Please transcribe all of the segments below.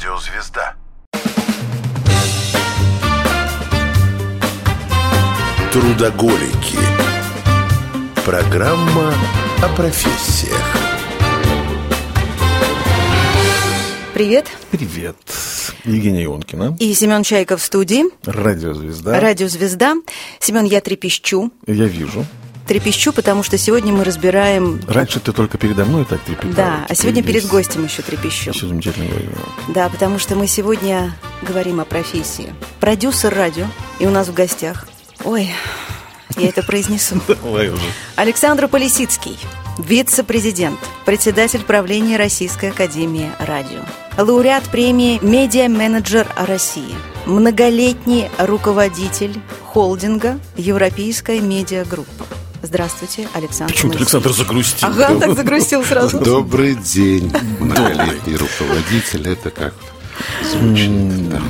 Радиозвезда. Трудоголики. Программа о профессиях. Привет. Привет. Евгения Ионкина. И Семен Чайков в студии. Радиозвезда. Радиозвезда. Семен, я трепещу. Я вижу. Трепещу, потому что сегодня мы разбираем... Раньше ты только передо мной так трепетала. Да, а сегодня перед гостем еще трепещу. Все замечательно говорю. Да, потому что мы сегодня говорим о профессии. Продюсер радио, и у нас в гостях... Ой, я это произнесу. Давай уже. Александр Полисицкий, вице-президент, председатель правления Российской Академии Радио, лауреат премии «Медиа-менеджер России», многолетний руководитель холдинга «Европейская медиагруппа». Здравствуйте, Александр. Почему-то Моисеевич. Александр загрустил. Ага, так загрустил сразу. Добрый день, многолетний руководитель. Это как звучит? да.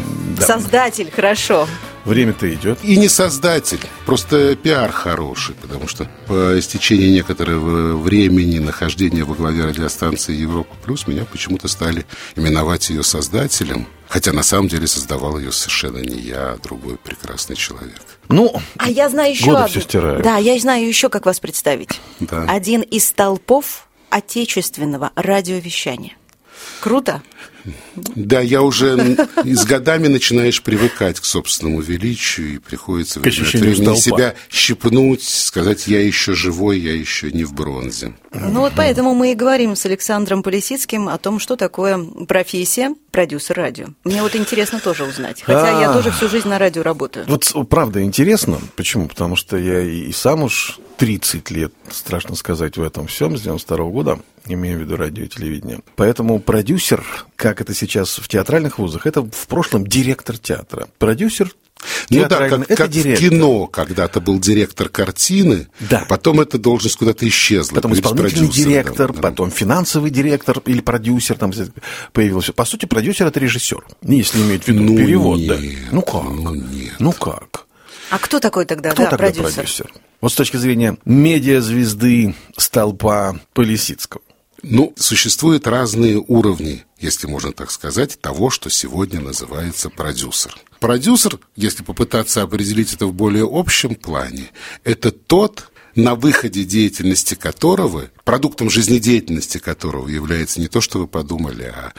Создатель, хорошо. Время-то идет. И не создатель, просто пиар хороший, потому что по истечении некоторого времени нахождения во главе радиостанции Европа Плюс меня почему-то стали именовать ее создателем, хотя на самом деле создавал ее совершенно не я, а другой прекрасный человек. Ну, А я знаю еще Годы всё стирают. Да, я знаю еще, как вас представить. Да. Один из столпов отечественного радиовещания. Круто? Да, я уже с годами начинаешь привыкать к собственному величию, и приходится время от времени себя щипнуть, сказать, я еще живой, я еще не в бронзе. Ну вот поэтому мы и говорим с Александром Полисицким о том, что такое профессия продюсер радио. Мне вот интересно тоже узнать. Хотя я А. тоже всю жизнь на радио работаю. вот правда интересно. Почему? Потому что я и сам уж 30 лет, страшно сказать, в этом всем, с 92 года, имею в виду радио и телевидение. Поэтому продюсер, как это сейчас в театральных вузах, это в прошлом директор театра. Продюсер Ну да, как, это как в директор. кино когда-то был директор картины, Да. потом эта должность куда-то исчезла. Потом исполнительный директор, да, да. потом финансовый директор или продюсер там появился. По сути, продюсер это режиссер. Если иметь в виду Ну, перевод, да. нет, Ну как? ну, нет. Ну как? А кто такой тогда, Кто да, тогда продюсер? продюсер? Вот с точки зрения медиазвезды столпа Полисицкого. Ну, существуют разные уровни, если можно так сказать, того, что сегодня называется продюсер. Продюсер, если попытаться определить это в более общем плане, это тот, на выходе деятельности которого, продуктом жизнедеятельности которого является не то, что вы подумали, а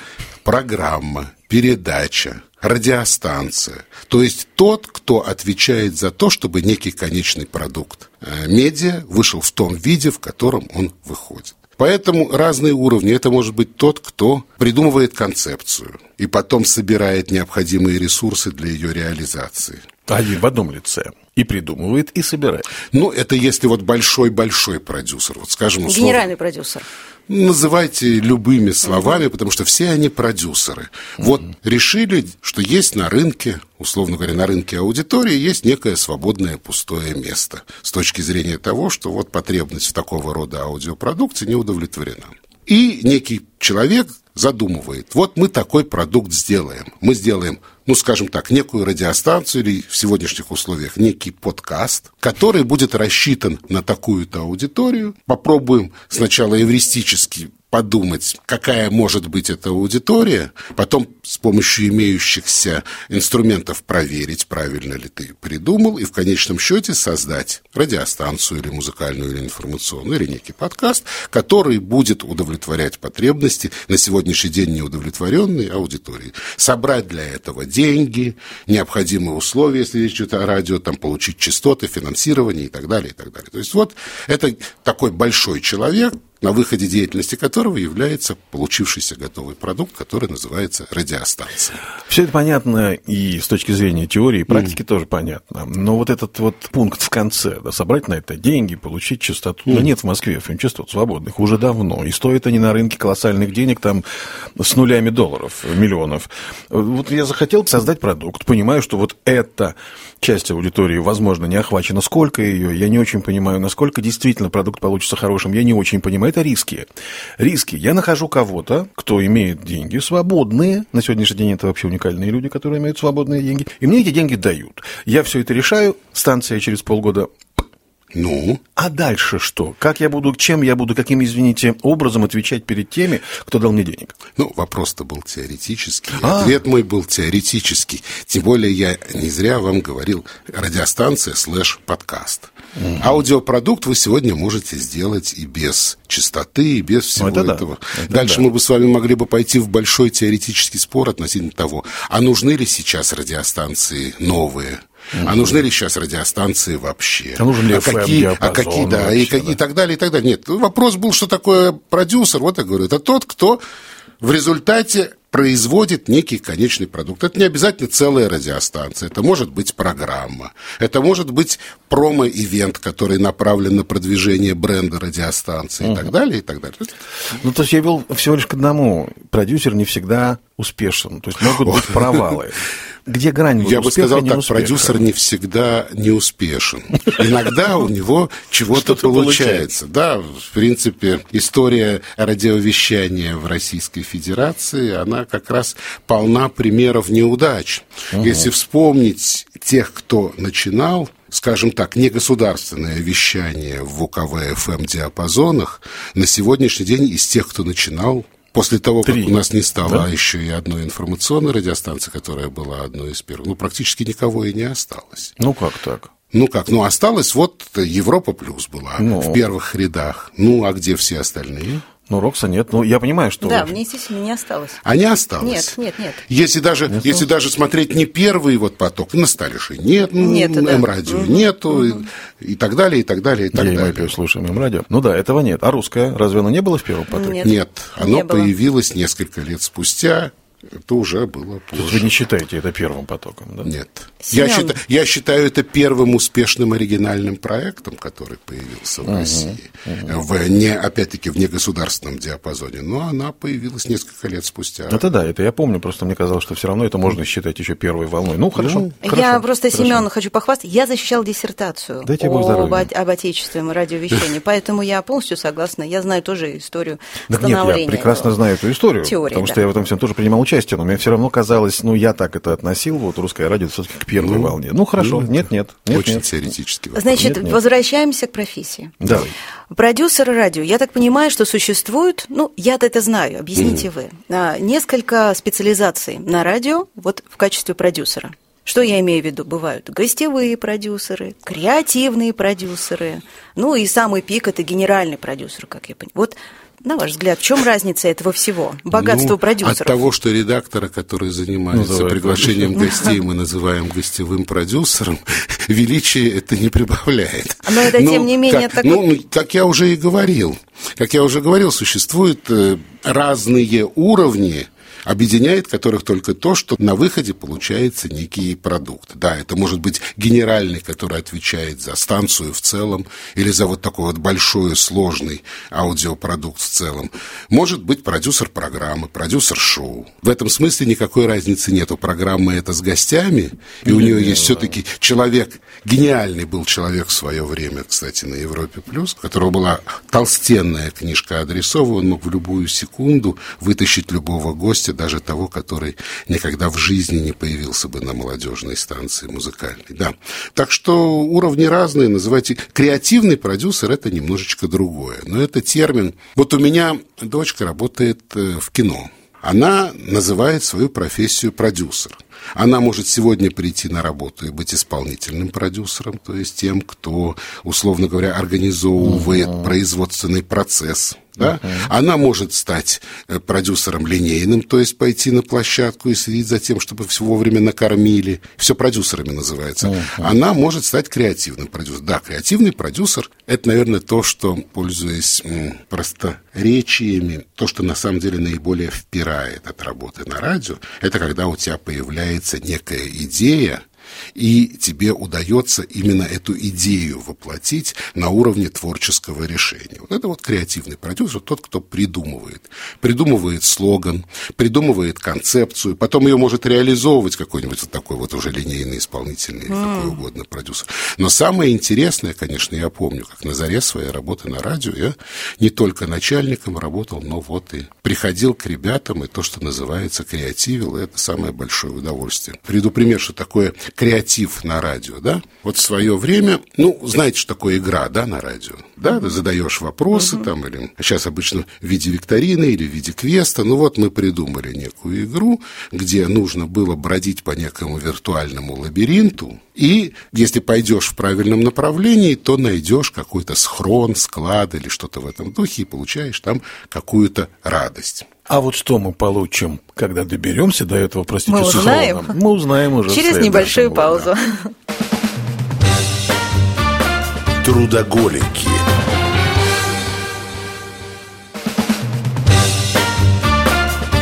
программа, передача, радиостанция. То есть тот, кто отвечает за то, чтобы некий конечный продукт э, медиа вышел в том виде, в котором он выходит. Поэтому разные уровни. Это может быть тот, кто придумывает концепцию и потом собирает необходимые ресурсы для ее реализации. Один в одном лице. И придумывает, и собирает. Ну, это если вот большой-большой продюсер, вот скажем, условно, Генеральный продюсер. Называйте любыми словами, потому что все они продюсеры. Вот решили, что есть на рынке, условно говоря, на рынке аудитории есть некое свободное пустое место с точки зрения того, что вот потребность в такого рода аудиопродукции не удовлетворена. И некий человек задумывает, вот мы такой продукт сделаем. Мы сделаем, ну, скажем так, некую радиостанцию или в сегодняшних условиях некий подкаст, который будет рассчитан на такую-то аудиторию. Попробуем сначала эвристически подумать, какая может быть эта аудитория, потом с помощью имеющихся инструментов проверить, правильно ли ты придумал, и в конечном счете создать радиостанцию или музыкальную, или информационную, или некий подкаст, который будет удовлетворять потребности на сегодняшний день неудовлетворенной аудитории. Собрать для этого деньги, необходимые условия, если речь идет о радио, там, получить частоты, финансирование и так далее, и так далее. То есть вот это такой большой человек, на выходе деятельности которого является получившийся готовый продукт, который называется радиостанция. Все это понятно и с точки зрения теории и практики тоже понятно. Но вот этот вот пункт в конце, да, собрать на это деньги, получить частоту. Ну, нет в Москве FM-частот свободных уже давно. И стоят они на рынке колоссальных денег, там, с нулями долларов, миллионов. Вот я захотел создать продукт, понимаю, что вот эта часть аудитории, возможно, не охвачена. Сколько ее, я не очень понимаю. Насколько действительно продукт получится хорошим, я не очень понимаю. Это риски. Риски. Я нахожу кого-то, кто имеет деньги свободные. На сегодняшний день это вообще уникальные люди, которые имеют свободные деньги. И мне эти деньги дают. Я все это решаю. Станция через полгода Ну, А дальше что? Как я буду, чем я буду, каким, извините, образом отвечать перед теми, кто дал мне денег? ну, вопрос-то был теоретический, А. ответ мой был теоретический. Тем более я не зря вам говорил радиостанция слэш подкаст. Аудиопродукт вы сегодня можете сделать и без частоты, и без всего это да. этого. Это Дальше да. мы бы с вами могли бы пойти в большой теоретический спор относительно того, а нужны ли сейчас радиостанции новые, а нужны ли сейчас радиостанции вообще? А нужен ли какие, а какие, да, и, вообще, какие- да. и так далее, и так далее. Нет, вопрос был, что такое продюсер. Вот я говорю, это тот, кто в результате производит некий конечный продукт. Это не обязательно целая радиостанция, это может быть программа, это может быть промо-ивент, который направлен на продвижение бренда радиостанции и так далее, и так далее. Ну, то есть я вел всего лишь к одному. Продюсер не всегда успешен. То есть могут быть провалы. Где грань Я бы сказал так, продюсер не всегда не успешен. Иногда у него чего-то получается. Да, в принципе, история радиовещания в Российской Федерации, она как раз полна примеров неудач. Если вспомнить тех, кто начинал, скажем так, негосударственное вещание в УКВ-ФМ диапазонах, на сегодняшний день из тех, кто начинал, после того, как Три. у нас не стало Да? еще и одной информационной радиостанции, которая была одной из первых, ну, практически никого и не осталось. Ну, как так? Ну как, ну осталось вот Европа Плюс была Ну. в первых рядах. Ну, а где все остальные? Ну, Рокса нет. Ну, я понимаю, что... Да, мне действительно не осталось. А не осталось. Нет, нет, нет. Если даже, если даже смотреть не первый вот поток, на Сталише нет, ну, Нету, да. М-радио нету, и, и так далее, и так далее, и так я и далее. Майпио слушаем им радио. Ну да, этого нет. А русское? Разве оно не было в первом потоке? Нет. Нет, оно Не было. появилось несколько лет спустя, это уже было То есть позже. вы не считаете это первым потоком, да? Нет. Я, считаю, я считаю это первым успешным оригинальным проектом, который появился в России. В не, опять-таки, в негосударственном диапазоне. Но она появилась несколько лет спустя. Это да, это я помню, просто мне казалось, что все равно это можно считать еще первой волной. Ну, хорошо. я хорошо, просто, хорошо. Семен, хочу похвастать. Я защищал диссертацию Дайте об, об отечественном радиовещании, поэтому я полностью согласна. Я знаю тоже историю Так нет, я прекрасно знаю эту историю, потому да. что я в этом всем тоже принимал участие, но мне все равно казалось, ну, я так это относил, вот русское радио все-таки к первой Ну, волне. Ну, хорошо, ну, нет, нет, нет, Очень нет. теоретический вопрос. Значит, Нет, нет. возвращаемся к профессии. Давай. Продюсеры радио. Я так понимаю, что существует, ну, я-то это знаю, объясните вы, а, несколько специализаций на радио вот в качестве продюсера. Что я имею в виду? Бывают гостевые продюсеры, креативные продюсеры, ну и самый пик – это генеральный продюсер, как я понимаю. Вот, на ваш взгляд, в чем разница этого всего? Богатство Ну, продюсеров. От того, что редактора, который занимается Называют приглашением гостей, мы называем гостевым продюсером, величие это не прибавляет. Но это, тем не менее, как, такой- Ну, как я уже и говорил, как я уже говорил, существуют э, разные уровни объединяет которых только то, что на выходе получается некий продукт. Да, это может быть генеральный, который отвечает за станцию в целом, или за вот такой вот большой, сложный аудиопродукт в целом. Может быть продюсер программы, продюсер шоу. В этом смысле никакой разницы нет. У программы это с гостями, и у нее есть все-таки человек, гениальный был человек в свое время, кстати, на Европе Плюс, у которого была толстенная книжка адресова, он мог в любую секунду вытащить любого гостя, даже того, который никогда в жизни не появился бы на молодежной станции музыкальной. Да. Так что уровни разные, называйте. Креативный продюсер – это немножечко другое. Но это термин. Вот у меня дочка работает э, в кино. Она называет свою профессию продюсер. Она может сегодня прийти на работу и быть исполнительным продюсером, то есть тем, кто, условно говоря, организовывает производственный процесс. Да? Она может стать э, продюсером линейным, то есть пойти на площадку и следить за тем, чтобы все вовремя накормили. Все продюсерами называется. Она может стать креативным продюсером. Да, креативный продюсер – это, наверное, то, что, пользуясь м, просторечиями, то, что на самом деле наиболее впирает от работы на радио, это когда у тебя появляется некая идея, и тебе удается именно эту идею воплотить на уровне творческого решения. Вот это вот креативный продюсер, тот, кто придумывает. Придумывает слоган, придумывает концепцию, потом ее может реализовывать какой-нибудь вот такой вот уже линейный исполнительный, или какой угодно продюсер. Но самое интересное, конечно, я помню, как на заре своей работы на радио я не только начальником работал, но вот и приходил к ребятам, и то, что называется, креативил, это самое большое удовольствие. Приведу пример, что такое креатив на радио, да? Вот в свое время, ну, знаете, что такое игра, да, на радио? Да, ты задаешь вопросы там, или сейчас обычно в виде викторины или в виде квеста. Ну вот мы придумали некую игру, где нужно было бродить по некому виртуальному лабиринту, и если пойдешь в правильном направлении, то найдешь какой-то схрон, склад или что-то в этом духе и получаешь там какую-то радость. А вот что мы получим, когда доберемся до этого, простите, Мы узнаем. Мы узнаем уже. Через небольшую году. паузу. Трудоголики.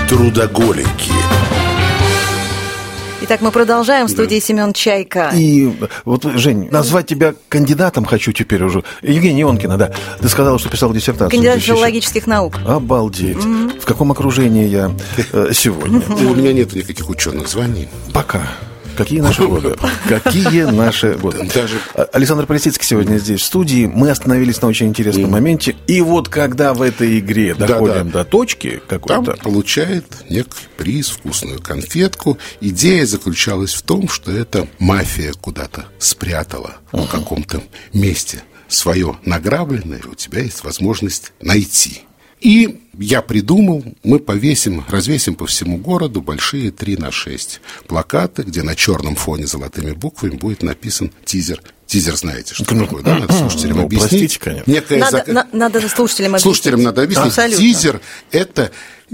Трудоголики. Итак, мы продолжаем. В студии Семен Чайка. И вот, Жень, назвать тебя кандидатом хочу теперь уже. Евгений Ионкина, да. Ты сказала, что писал диссертацию. Кандидат 2000. филологических наук. Обалдеть. В каком окружении я э, сегодня? У меня нет никаких ученых званий. Пока. Какие наши годы? Какие наши годы? Даже- А- Александр Полисицкий сегодня здесь в студии. Мы остановились на очень интересном моменте. И вот когда в этой игре доходим до точки Там какой-то, получает некий приз, вкусную конфетку. Идея заключалась в том, что эта мафия куда-то спрятала в каком-то месте свое награбленное, у тебя есть возможность найти. И я придумал, мы повесим, развесим по всему городу большие 3 на 6 плакаты, где на черном фоне золотыми буквами будет написан тизер. Тизер знаете, что такое, да? Надо слушателям Ну, объяснить. простите, конечно. Некая Надо, зак- на- надо слушателям объяснить. Слушателям надо объяснить. Абсолютно. Тизер – это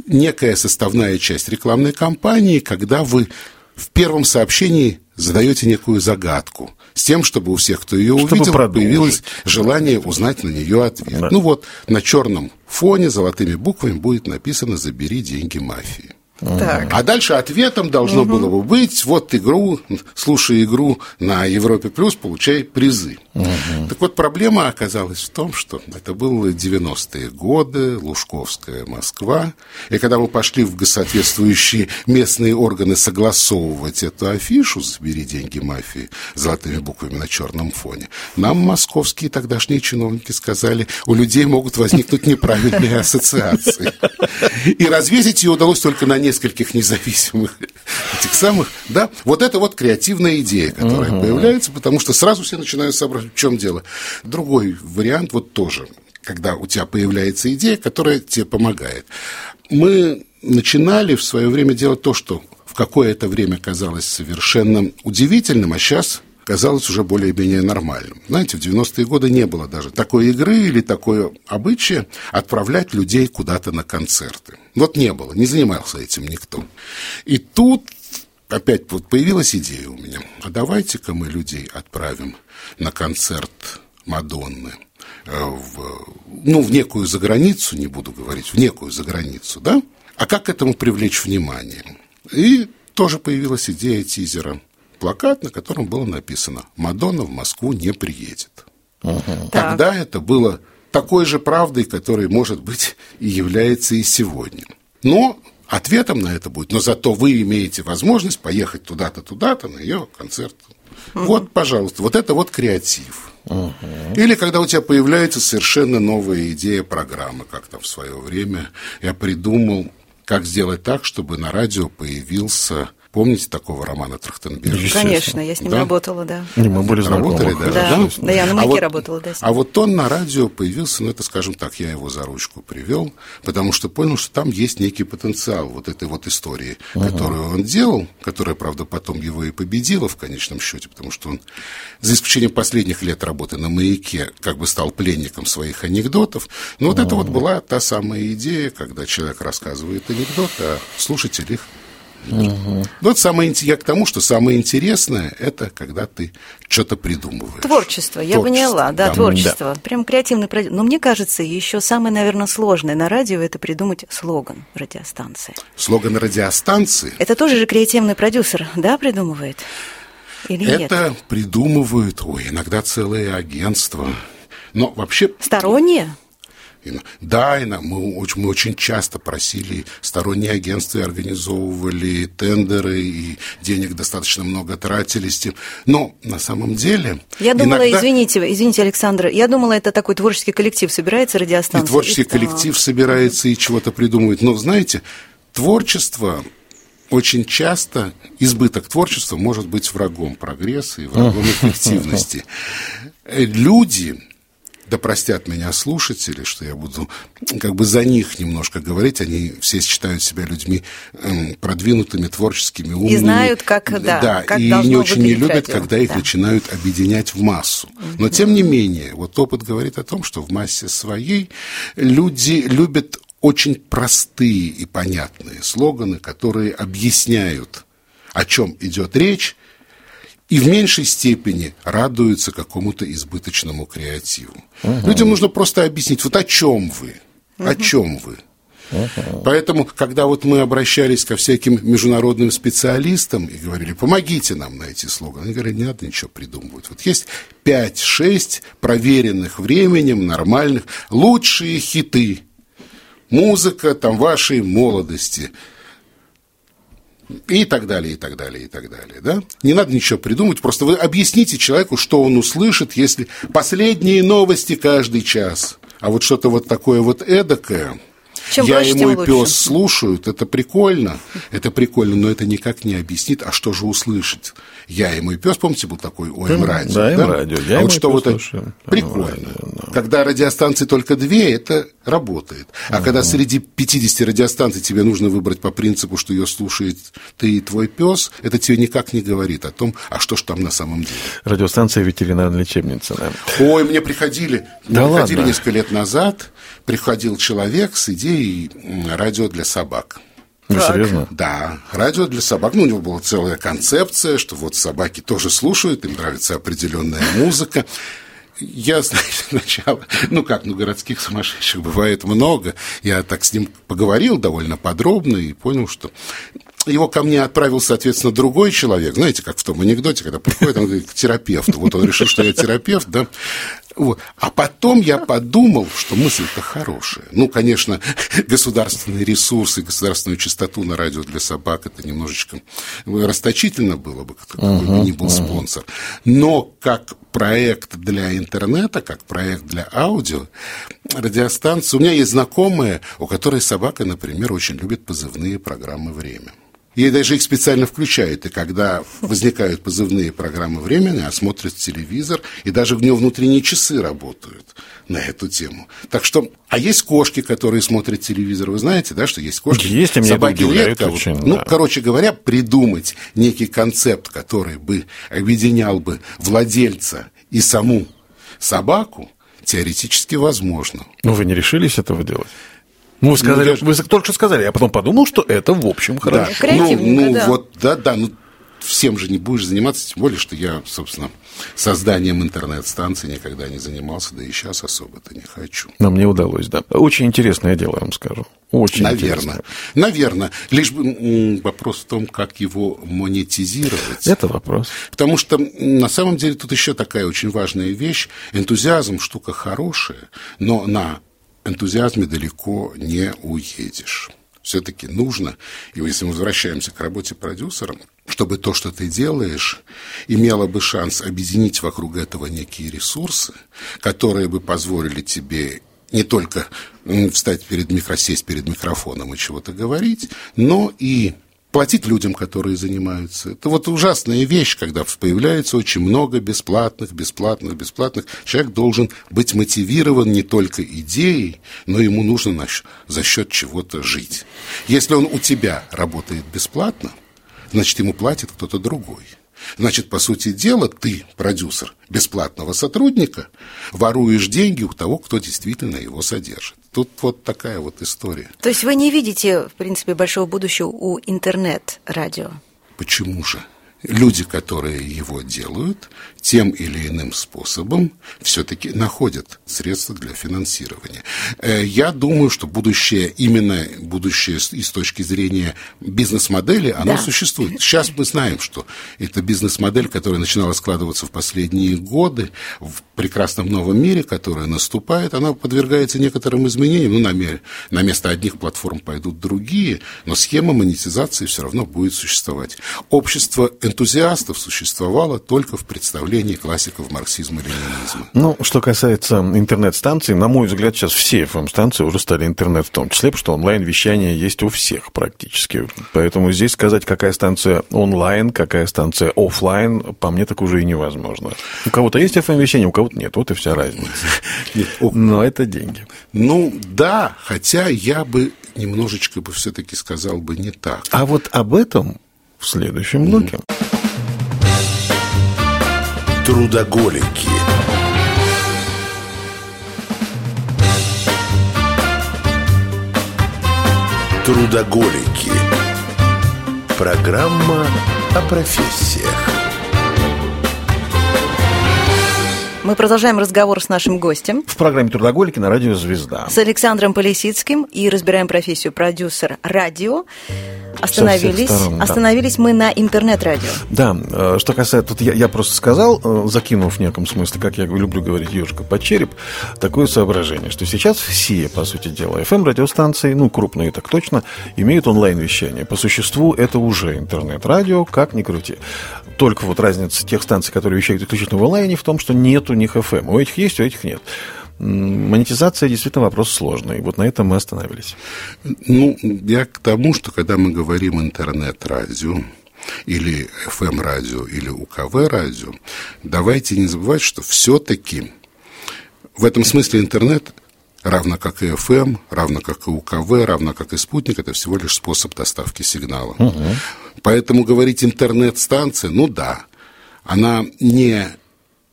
некая составная часть рекламной кампании, когда вы в первом сообщении задаете некую загадку с тем, чтобы у всех, кто ее Чтобы увидел, продолжить. появилось желание узнать на нее ответ. Да. Ну вот, на черном фоне золотыми буквами будет написано «Забери деньги мафии». Так. А дальше ответом должно было бы быть, вот игру, слушай игру на Европе Плюс, получай призы. Так вот, проблема оказалась в том, что это было 90-е годы, Лужковская Москва, и когда мы пошли в соответствующие местные органы согласовывать эту афишу «Забери деньги мафии» золотыми буквами на черном фоне, нам московские тогдашние чиновники сказали, у людей могут возникнуть неправильные ассоциации. И развесить ее удалось только на нескольких независимых этих самых, да, вот это вот креативная идея, которая появляется, потому что сразу все начинают соображать, в чем дело. Другой вариант вот тоже, когда у тебя появляется идея, которая тебе помогает. Мы начинали в свое время делать то, что в какое-то время казалось совершенно удивительным, а сейчас казалось уже более-менее нормальным. Знаете, в 90-е годы не было даже такой игры или такое обычая отправлять людей куда-то на концерты. Вот не было, не занимался этим никто. И тут опять вот появилась идея у меня. А давайте-ка мы людей отправим на концерт Мадонны э, в, ну, в некую заграницу, не буду говорить, в некую заграницу, да? А как к этому привлечь внимание? И тоже появилась идея тизера. Плакат, на котором было написано «Мадонна в Москву не приедет». Тогда это было такой же правдой, которой, может быть, и является и сегодня. Но ответом на это будет, но зато вы имеете возможность поехать туда-то, туда-то на ее концерт. Вот, пожалуйста, вот это вот креатив. Или когда у тебя появляется совершенно новая идея программы, как там в свое время я придумал, как сделать так, чтобы на радио появился... Помните такого романа Трахтенберга? Естественно. Конечно, я с ним Да? работала, да. Не, мы были знакомы. Работали, да? Да, естественно. да, я на А маяке вот- работала, да. А вот он на радио появился, ну, это, скажем так, я его за ручку привел, потому что понял, что там есть некий потенциал вот этой вот истории, которую он делал, которая, правда, потом его и победила в конечном счете, потому что он, за исключением последних лет работы на «Маяке», как бы стал пленником своих анекдотов. Но вот это вот была та самая идея, когда человек рассказывает анекдот, а слушатель их ну, вот самое, я к тому, что самое интересное, это когда ты что-то придумываешь. Творчество, я Творчество, поняла, да, да. творчество. Прям креативный продюсер. Но мне кажется, еще самое, наверное, сложное на радио это придумать слоган радиостанции. Слоган радиостанции Это тоже же креативный продюсер, да, придумывает? Или нет? это придумывают, ой, иногда целые агентства. Но вообще, Сторонние? Да, ина- мы очень, мы очень часто просили сторонние агентства и организовывали тендеры, и денег достаточно много тратили с тем. Но на самом деле... Я думала, иногда- извините, извините, Александр, я думала, это такой творческий коллектив собирается И радиостанция. творческий там- коллектив собирается и чего-то придумывает. Но, знаете, творчество очень часто избыток творчества может быть врагом прогресса и врагом эффективности. Люди да простят меня слушатели, что я буду как бы за них немножко говорить. Они все считают себя людьми эм, продвинутыми, творческими, умными. И знают, как, да, да как и не очень не любят, радио. когда их да. начинают объединять в массу. Но, тем не менее, вот опыт говорит о том, что в массе своей люди любят очень простые и понятные слоганы, которые объясняют, о чем идет речь, и в меньшей степени радуются какому-то избыточному креативу. Угу. Людям нужно просто объяснить, вот о чем вы, угу. о чем вы. Угу. Поэтому, когда вот мы обращались ко всяким международным специалистам и говорили, помогите нам найти слоган, они говорят, не надо ничего придумывать. Вот есть 5-6 проверенных временем, нормальных, лучшие хиты, музыка там вашей молодости – и так далее, и так далее, и так далее. Да? Не надо ничего придумать, просто вы объясните человеку, что он услышит, если последние новости каждый час. А вот что-то вот такое вот эдакое, Чем я проще, и мой пес слушают, это прикольно, это прикольно, но это никак не объяснит, а что же услышать. Я и мой пес, помните, был такой ОМ радио? Да, М-радио. Я а и вот мой что вот слушаю. прикольно. М-радио, да. Когда радиостанций только две, это работает. А когда среди 50 радиостанций тебе нужно выбрать по принципу, что ее слушает ты и твой пес, это тебе никак не говорит о том, а что ж там на самом деле. Радиостанция ветеринарная лечебница. Да. Ой, мне приходили, мне Да приходили ладно? несколько лет назад, приходил человек с идеей м, радио для собак. Так. серьезно? Да, радио для собак. Ну, у него была целая концепция, что вот собаки тоже слушают, им нравится определенная музыка. Я, знаете, сначала, ну как, ну городских сумасшедших бывает много. Я так с ним поговорил довольно подробно и понял, что его ко мне отправил, соответственно, другой человек. Знаете, как в том анекдоте, когда приходит, он говорит, к терапевту. Вот он решил, что я терапевт, да. Вот. А потом я подумал, что мысль-то хорошая. Ну, конечно, государственные ресурсы, государственную частоту на радио для собак, это немножечко расточительно было бы, какой бы ни был спонсор. Но как проект для интернета, как проект для аудио, радиостанция... У меня есть знакомая, у которой собака, например, очень любит позывные программы «Время». Ей даже их специально включают, и когда возникают позывные программы времени, она смотрит телевизор, и даже у нее внутренние часы работают на эту тему. Так что, а есть кошки, которые смотрят телевизор, вы знаете, да, что есть кошки? Есть, и собаки редко. Вот, очень, ну, да. короче говоря, придумать некий концепт, который бы объединял бы владельца и саму собаку, теоретически возможно. Ну, вы не решились этого делать? Ну, вы сказали, я же- вы только что сказали, я потом подумал, что это, в общем, хорошо. Да. Ну, ну, да. вот, да, да, ну, всем же не будешь заниматься, тем более, что я, собственно, созданием интернет-станции никогда не занимался, да и сейчас особо-то не хочу. Но мне удалось, да. Очень интересное дело, я вам скажу. Очень Наверное. интересное. Наверное. Лишь бы вопрос в том, как его монетизировать. Это вопрос. Потому что на самом деле тут еще такая очень важная вещь. Энтузиазм штука хорошая, но на энтузиазме далеко не уедешь. Все-таки нужно, и если мы возвращаемся к работе продюсером, чтобы то, что ты делаешь, имело бы шанс объединить вокруг этого некие ресурсы, которые бы позволили тебе не только встать перед микро, сесть перед микрофоном и чего-то говорить, но и платить людям, которые занимаются. Это вот ужасная вещь, когда появляется очень много бесплатных, бесплатных, бесплатных. Человек должен быть мотивирован не только идеей, но ему нужно за счет чего-то жить. Если он у тебя работает бесплатно, значит, ему платит кто-то другой. Значит, по сути дела, ты, продюсер бесплатного сотрудника, воруешь деньги у того, кто действительно его содержит. Тут вот такая вот история. То есть вы не видите, в принципе, большого будущего у интернет-радио? Почему же? Люди, которые его делают, тем или иным способом все-таки находят средства для финансирования. Э, Я думаю, что будущее, именно будущее и с точки зрения бизнес-модели, оно Да. существует. Сейчас мы знаем, что это бизнес-модель, которая начинала складываться в последние годы в прекрасном новом мире, который наступает, она подвергается некоторым изменениям. Ну, на, мере- на место одних платформ пойдут другие, но схема монетизации все равно будет существовать. Общество энтузиастов существовало только в представлении классиков марксизма-ленинизма. Ну, что касается интернет-станций, на мой взгляд, сейчас все FM-станции уже стали интернет в том числе, потому что онлайн-вещание есть у всех практически. Поэтому здесь сказать, какая станция онлайн, какая станция офлайн, по мне так уже и невозможно. У кого-то есть FM-вещание, у кого-то нет. Вот и вся разница. Но это деньги. Ну, да, хотя я бы немножечко бы все-таки сказал бы не так. А вот об этом в следующем блоке. Трудоголики. Трудоголики. Программа о профессиях. Мы продолжаем разговор с нашим гостем. В программе «Трудоголики» на радио «Звезда». С Александром Полисицким и разбираем профессию продюсер радио. Остановились, сторон, остановились да. мы на интернет-радио. Да, э, что касается, тут я, я просто сказал, э, закинув в неком смысле, как я люблю говорить, ежика под череп, такое соображение, что сейчас все, по сути дела, FM-радиостанции, ну, крупные так точно, имеют онлайн-вещание. По существу это уже интернет-радио, как ни крути. Только вот разница тех станций, которые вещают исключительно в онлайне, в том, что нет у них FM. У этих есть, у этих нет. Монетизация действительно вопрос сложный. Вот на этом мы остановились. Ну, я к тому, что когда мы говорим интернет-радио, или FM-радио, или УКВ-радио, давайте не забывать, что все-таки в этом смысле интернет равно как и FM, равно как и УКВ, равно как и спутник, это всего лишь способ доставки сигнала. Угу. Поэтому говорить интернет-станция, ну да, она не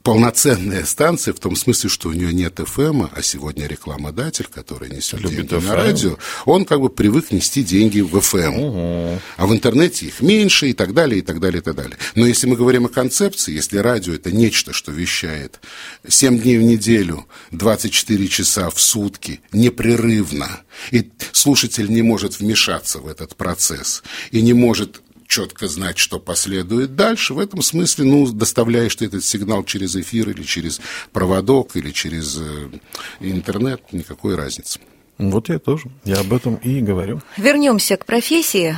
полноценная станция в том смысле, что у нее нет ФМ, а сегодня рекламодатель, который несет Любит деньги FM. на радио, он как бы привык нести деньги в ФМ. Угу. А в интернете их меньше и так далее, и так далее, и так далее. Но если мы говорим о концепции, если радио это нечто, что вещает 7 дней в неделю, 24 часа в сутки, непрерывно, и слушатель не может вмешаться в этот процесс, и не может четко знать, что последует дальше. В этом смысле, ну, доставляешь ты этот сигнал через эфир или через проводок, или через э, интернет, никакой разницы. Вот я тоже. Я об этом и говорю. Вернемся к профессии.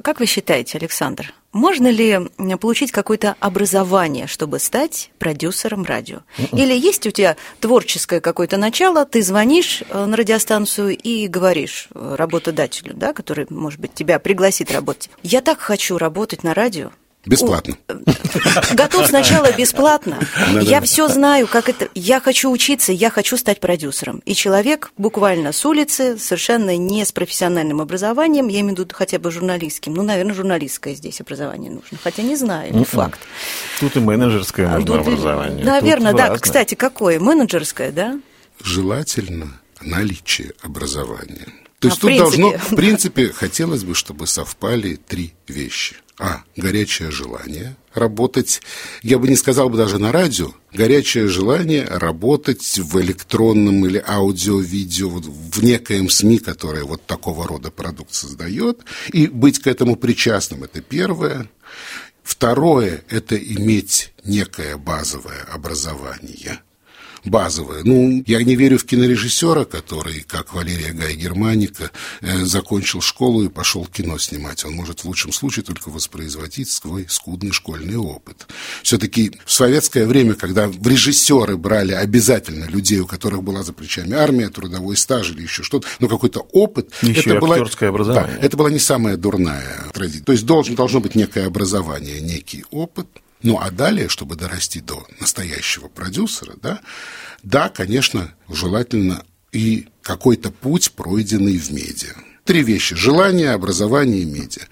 Как вы считаете, Александр, можно ли получить какое-то образование, чтобы стать продюсером радио? Или есть у тебя творческое какое-то начало, ты звонишь э, на радиостанцию и говоришь э, работодателю, да, который, может быть, тебя пригласит работать. Я так хочу работать на радио, Бесплатно. Готов сначала бесплатно. Я все знаю, как это. Я хочу учиться, я хочу стать продюсером. И человек буквально с улицы, совершенно не с профессиональным образованием, я имею в виду хотя бы журналистским. Ну, наверное, журналистское здесь образование нужно. Хотя не знаю, не факт. Тут и менеджерское а нужно образование. Наверное, да. Кстати, какое? Менеджерское, да? Желательно наличие образования. То есть а тут должно, в принципе, хотелось бы, чтобы совпали три вещи – а. Горячее желание работать, я бы не сказал бы даже на радио, горячее желание работать в электронном или аудио-видео, в некоем СМИ, которое вот такого рода продукт создает, и быть к этому причастным, это первое. Второе – это иметь некое базовое образование – базовое. Ну, я не верю в кинорежиссера, который, как Валерия Гай Германика, э, закончил школу и пошел кино снимать. Он может в лучшем случае только воспроизводить свой скудный школьный опыт. Все-таки в советское время, когда в режиссеры брали обязательно людей, у которых была за плечами армия, трудовой стаж или еще что-то, но какой-то опыт, еще это, было, образование. Да, это была не самая дурная традиция. То есть должен, должно быть некое образование, некий опыт, ну, а далее, чтобы дорасти до настоящего продюсера, да, да, конечно, желательно и какой-то путь, пройденный в медиа. Три вещи – желание, образование и медиа.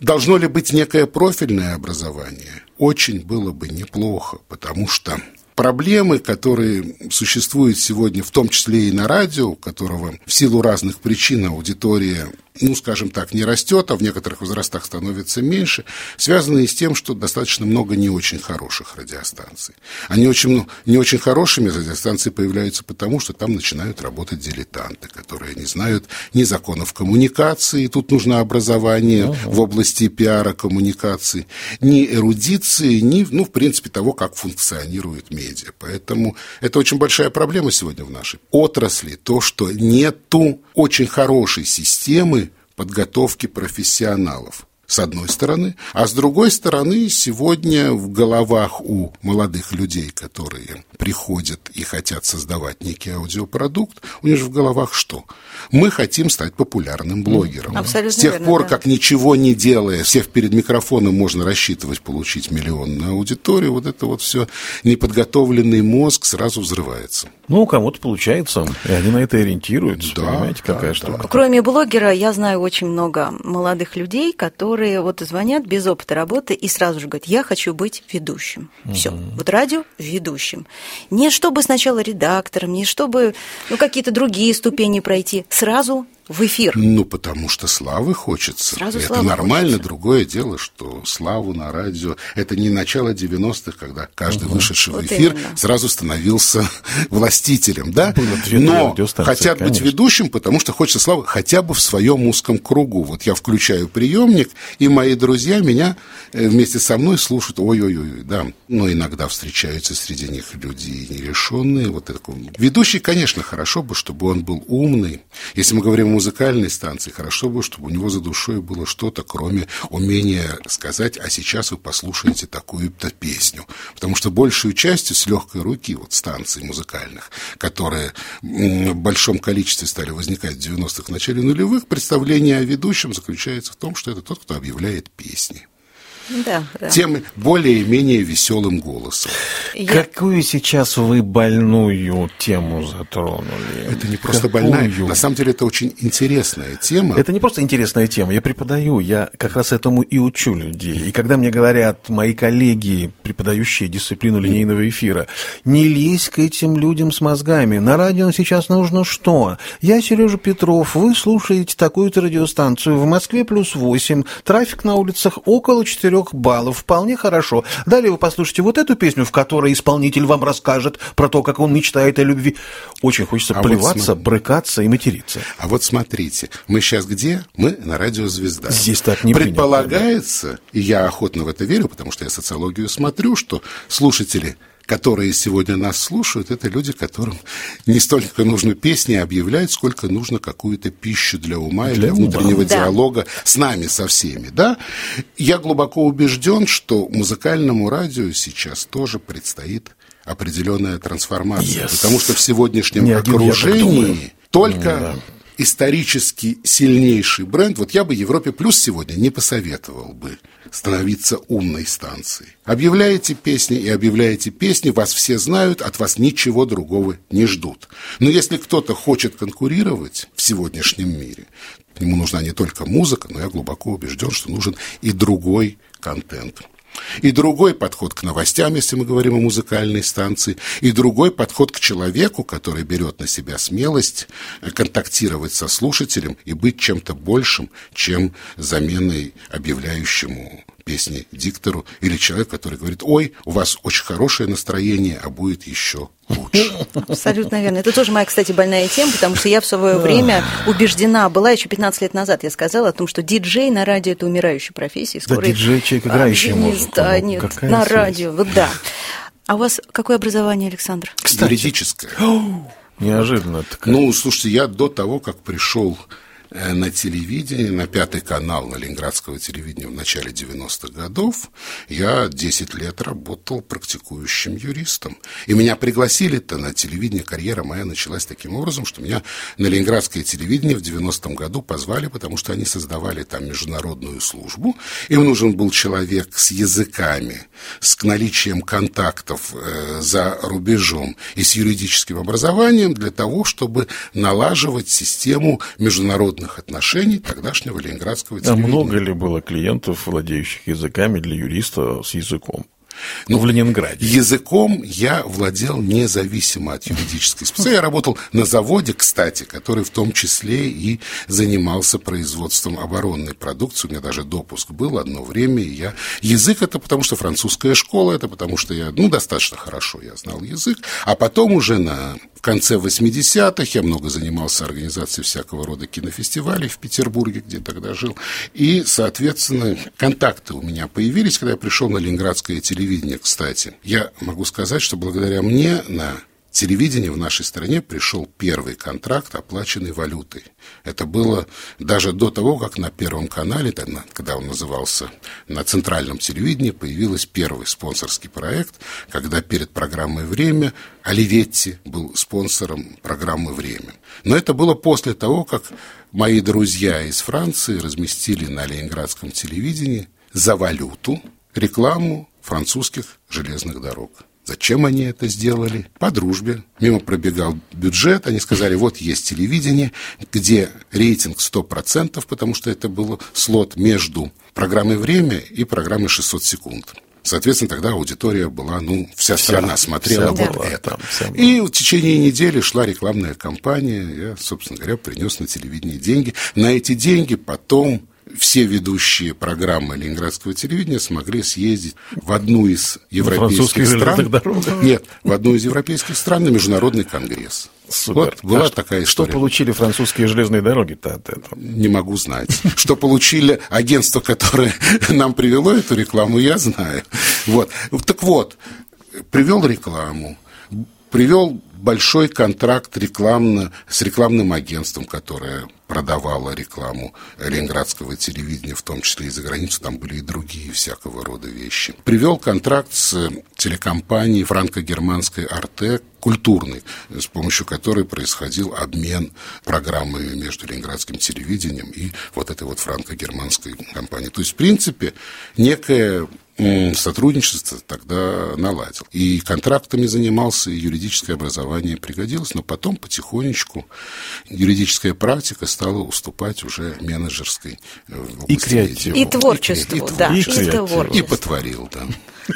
Должно ли быть некое профильное образование? Очень было бы неплохо, потому что проблемы, которые существуют сегодня, в том числе и на радио, которого в силу разных причин аудитория ну, скажем так, не растет, а в некоторых возрастах становится меньше, связанные с тем, что достаточно много не очень хороших радиостанций. Они очень, ну, не очень хорошими радиостанции появляются потому, что там начинают работать дилетанты, которые не знают ни законов коммуникации, тут нужно образование uh-huh. в области пиара коммуникаций, ни эрудиции, ни, ну, в принципе, того, как функционирует медиа. Поэтому это очень большая проблема сегодня в нашей отрасли, то, что нету очень хорошей системы подготовки профессионалов. С одной стороны, а с другой стороны, сегодня в головах у молодых людей, которые приходят и хотят создавать некий аудиопродукт, у них же в головах что? Мы хотим стать популярным блогером. Абсолютно с тех верно, пор, да. как ничего не делая, всех перед микрофоном можно рассчитывать получить миллионную аудиторию, вот это вот все неподготовленный мозг сразу взрывается. Ну, у кого-то получается, и они на это ориентируются. Да, понимаете, да, какая да. штука. Кроме блогера, я знаю очень много молодых людей, которые вот звонят без опыта работы и сразу же говорят, я хочу быть ведущим. Все, вот радио ведущим. Не чтобы сначала редактором, не чтобы ну, какие-то другие ступени пройти, сразу в эфир. Ну, потому что славы хочется. Сразу это славы нормально. хочется. Другое дело, что славу на радио... Это не начало 90-х, когда каждый вышедший Вот в эфир именно. сразу становился властителем, да? Но хотят быть конечно. ведущим, потому что хочется славы хотя бы в своем узком кругу. Вот я включаю приемник, и мои друзья меня э, вместе со мной слушают. Ой-ой-ой, да. Но иногда встречаются среди них люди нерешенные. Вот такой. Ведущий, конечно, хорошо бы, чтобы он был умный. Если мы говорим о музыкальной станции, хорошо бы, чтобы у него за душой было что-то, кроме умения сказать, а сейчас вы послушаете такую-то песню. Потому что большую частью с легкой руки вот станций музыкальных, которые в большом количестве стали возникать в 90-х, в начале нулевых, представление о ведущем заключается в том, что это тот, кто объявляет песни. Да, да. Тем более-менее веселым голосом. Я- Какую сейчас вы больную тему затронули? Это не просто Какую? больная. На самом деле это очень интересная тема. Это не просто интересная тема. Я преподаю, я как раз этому и учу людей. И когда мне говорят мои коллеги, преподающие дисциплину линейного эфира, не лезь к этим людям с мозгами. На радио сейчас нужно что? Я Сережа Петров, вы слушаете такую-то радиостанцию. В Москве плюс 8, трафик на улицах около 4 баллов. Вполне хорошо. Далее вы послушаете вот эту песню, в которой исполнитель вам расскажет про то, как он мечтает о любви. Очень хочется А вот плеваться, см- брыкаться и материться. А вот смотрите, мы сейчас где? Мы на радио «Звезда». Здесь так не принято, Предполагается, и я охотно в это верю, потому что я социологию смотрю, что слушатели которые сегодня нас слушают, это люди, которым не столько нужно песни объявлять, сколько нужно какую-то пищу для ума или Для ума. внутреннего Да. диалога с нами, со всеми, да? Я глубоко убежден, что музыкальному радио сейчас тоже предстоит определенная трансформация, Yes. потому что в сегодняшнем Не один я так думаю. Исторически сильнейший бренд, вот я бы Европе Плюс сегодня не посоветовал бы становиться умной станцией. Объявляете песни и объявляете песни, вас все знают, от вас ничего другого не ждут. Но если кто-то хочет конкурировать в сегодняшнем мире, ему нужна не только музыка, но я глубоко убежден, что нужен и другой контент. И другой подход к новостям, если мы говорим о музыкальной станции, и другой подход к человеку, который берет на себя смелость э, контактировать со слушателем и быть чем-то большим, чем заменой объявляющему песни диктору или человеку, который говорит, ой, у вас очень хорошее настроение, а будет еще лучше. Абсолютно верно. Это тоже моя, кстати, больная тема, потому что я в свое время убеждена была, еще 15 лет назад я сказала о том, что диджей на радио – это умирающая профессия. Да, диджей – человек, играющий а, музыку. Да, нет, какая на связь? радио, вот да. А у вас какое образование, Александр? Юридическое. Неожиданно. такая. Ну, слушайте, я до того, как пришел на телевидение, на пятый канал на Ленинградского телевидения в начале 90-х годов, я 10 лет работал практикующим юристом. И меня пригласили-то на телевидение, карьера моя началась таким образом, что меня на Ленинградское телевидение в 90-м году позвали, потому что они создавали там международную службу. Им нужен был человек с языками, с наличием контактов э, за рубежом и с юридическим образованием для того, чтобы налаживать систему международных отношений тогдашнего Ленинградского А телевидения. много ли было клиентов, владеющих языками для юриста с языком? Ну, в Ленинграде. Языком я владел независимо от юридической специальности. Я работал на заводе, кстати, который в том числе и занимался производством оборонной продукции. У меня даже допуск был одно время. и Я... Язык это потому, что французская школа, это потому, что я ну, достаточно хорошо я знал язык. А потом уже на... в конце 80-х я много занимался организацией всякого рода кинофестивалей в Петербурге, где тогда жил. И, соответственно, контакты у меня появились, когда я пришел на Ленинградское телевидение, кстати. Я могу сказать, что благодаря мне на телевидения в нашей стране пришел первый контракт, оплаченный валютой. Это было даже до того, как на Первом канале, когда он назывался на центральном телевидении, появился первый спонсорский проект, когда перед программой «Время» Оливетти был спонсором программы «Время». Но это было после того, как мои друзья из Франции разместили на ленинградском телевидении за валюту рекламу французских железных дорог. Зачем они это сделали? По дружбе. Мимо пробегал бюджет, они сказали, вот есть телевидение, где рейтинг 100%, потому что это был слот между программой «Время» и программой «600 секунд». Соответственно, тогда аудитория была, ну, вся страна смотрела вся вот была, это. Там, и в течение недели шла рекламная кампания. Я, собственно говоря, принес на телевидение деньги. На эти деньги потом все ведущие программы ленинградского телевидения смогли съездить в одну из европейских стран. Нет, в одну из европейских стран на международный конгресс. Супер. Вот была а такая история. Что получили французские железные дороги-то от этого? Не могу знать. Что получили агентство, которое нам привело эту рекламу, я знаю. Вот. Так вот, привел рекламу, привел большой контракт рекламно, с рекламным агентством, которое продавало рекламу ленинградского телевидения, в том числе и за границу, там были и другие всякого рода вещи. Привел контракт с телекомпанией франко-германской «Артек», культурный, с помощью которой происходил обмен программами между ленинградским телевидением и вот этой вот франко-германской компанией. То есть, в принципе, некая сотрудничество тогда наладил. И контрактами занимался, и юридическое образование пригодилось, но потом потихонечку юридическая практика стала уступать уже менеджерской и креативу. И творчеству, и, да. И, и, и потворил, да.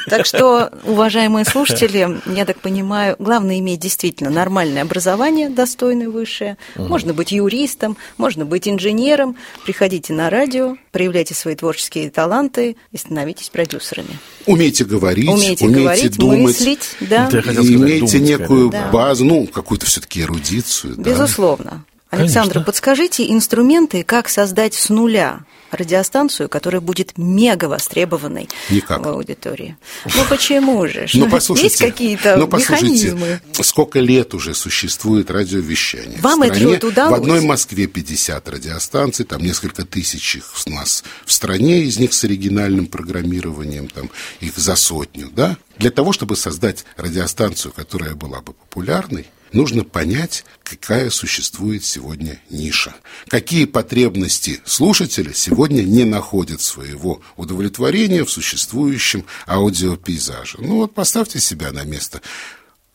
Так что, уважаемые слушатели, я так понимаю, главное иметь действительно нормальное образование, достойное высшее. Угу. Можно быть юристом, можно быть инженером. Приходите на радио, проявляйте свои творческие таланты и становитесь продюсерами. Умейте говорить, умейте, умейте говорить, думать, мыслить, да. сказать, имейте думать, некую да. базу, ну, какую-то все-таки эрудицию. Безусловно. Да. Александр, Конечно. подскажите инструменты, как создать с нуля радиостанцию, которая будет мега востребованной Никак. в аудитории. Ну почему же? Ну, послушайте, Есть какие-то ну, механизмы? Сколько лет уже существует радиовещание? Вам в стране, это удалось? В одной Москве 50 радиостанций, там несколько тысяч их у нас в стране, из них с оригинальным программированием, там их за сотню, да? Для того, чтобы создать радиостанцию, которая была бы популярной, нужно понять, какая существует сегодня ниша. Какие потребности слушателя сегодня не находят своего удовлетворения в существующем аудиопейзаже. Ну вот поставьте себя на место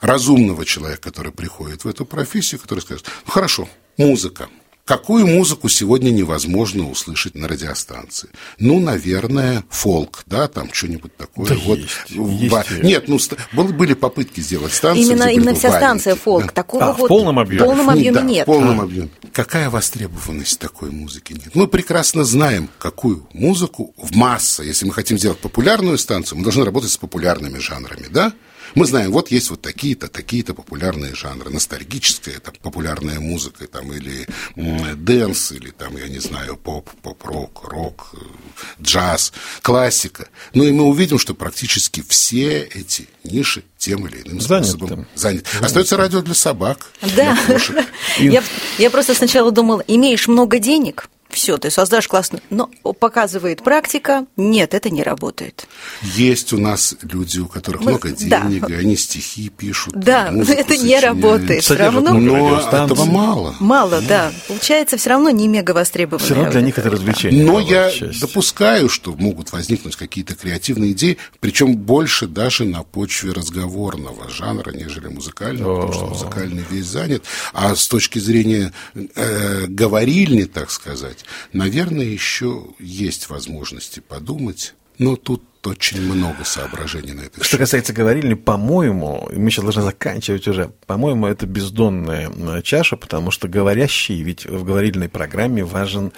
разумного человека, который приходит в эту профессию, который скажет, ну хорошо, музыка – Какую музыку сегодня невозможно услышать на радиостанции? Ну, наверное, фолк, да, там что-нибудь такое. Да вот. Есть, есть. Нет, ну, были попытки сделать станцию. Именно, именно вся станция фолк. Да. Такого а, вот в полном объеме, в полном объеме да, нет. В полном а. объеме. Какая востребованность такой музыки нет? Мы прекрасно знаем, какую музыку в масса, если мы хотим сделать популярную станцию, мы должны работать с популярными жанрами, да? Мы знаем, вот есть вот такие-то, такие-то популярные жанры. Ностальгическая, это популярная музыка, там, или dance, или там, я не знаю, поп, поп-рок, рок, э, джаз, классика. Ну и мы увидим, что практически все эти ниши тем или иным способом Занят заняты. Остается радио для собак. Да. Я, я просто сначала думала, имеешь много денег, все, ты создашь классную. Но показывает практика, нет, это не работает. Есть у нас люди, у которых Мы, много денег, да. и они стихи пишут. Да, но это не работает. Все равно. Но этого мало. Мало, да. Получается, все равно не мега востребованно. Все равно для них это развлечение. Но я часть. допускаю, что могут возникнуть какие-то креативные идеи, причем больше даже на почве разговорного жанра, нежели музыкального, О-о-о. потому что музыкальный весь занят. А с точки зрения э, говорильни, так сказать, делать. Наверное, еще есть возможности подумать, но тут очень много соображений на это. Что касается говорильни, по-моему, мы сейчас должны заканчивать уже, по-моему, это бездонная чаша, потому что говорящий, ведь в говорильной программе важен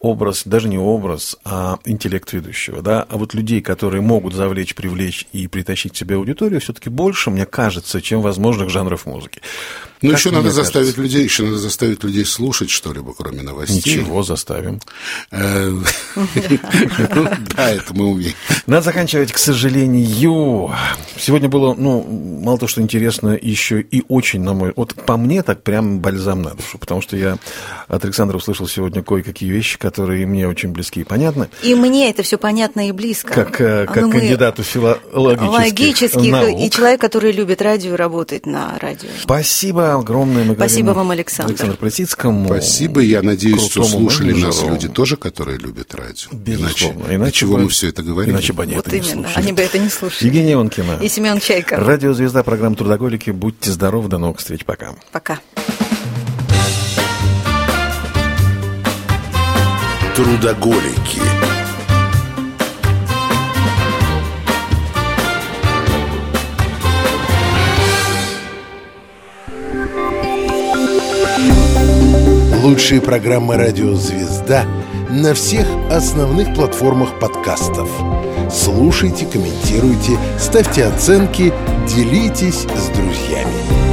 образ, даже не образ, а интеллект ведущего, да, а вот людей, которые могут завлечь, привлечь и притащить себе аудиторию, все-таки больше, мне кажется, чем возможных жанров музыки. Ну, еще надо кажется? заставить людей, еще надо заставить людей слушать что-либо, кроме новостей. Ничего, заставим. Э, ну, да, это мы умеем. Надо заканчивать, к сожалению. Сегодня было, ну, мало того, что интересно, еще и очень, на мой... Вот по мне так прям бальзам на душу, потому что я от Александра услышал сегодня кое-какие вещи, которые мне очень близки и понятны. И мне это все понятно и близко. Как, э, как Ну, мы кандидату филологических Логических, наук. и человек, который любит радио, и работает на радио. Спасибо огромное. Мы Спасибо вам, Александр. Александру Плесицкому. Спасибо. Я надеюсь, что слушали нас менеджеру. люди тоже, которые любят радио. Безусловно. Иначе, Иначе чего бы- мы все это говорим? Иначе бы они вот это не именно, слушали. они бы это не слушали. Евгения Иванкина. И Семен Чайка. Радиозвезда, программа «Трудоголики». Будьте здоровы, до новых встреч. Пока. Пока. Трудоголики. Лучшие программы «Радио Звезда» на всех основных платформах подкастов. Слушайте, комментируйте, ставьте оценки, делитесь с друзьями.